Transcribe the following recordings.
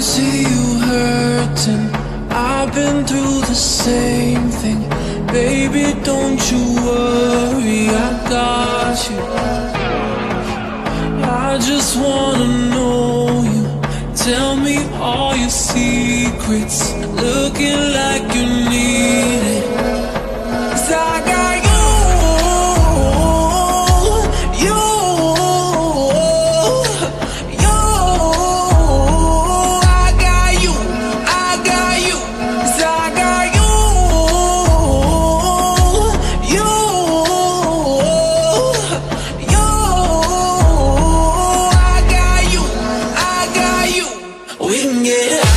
see you hurting. I've been through the same thing. Baby, don't you worry, I got you. I just wanna know you. Tell me all your secrets. Looking like you need it. We can get it.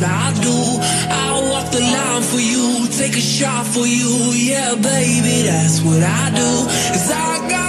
what I do. I walk the line for you, take a shot for you. Yeah, baby, that's what I do. Cause I got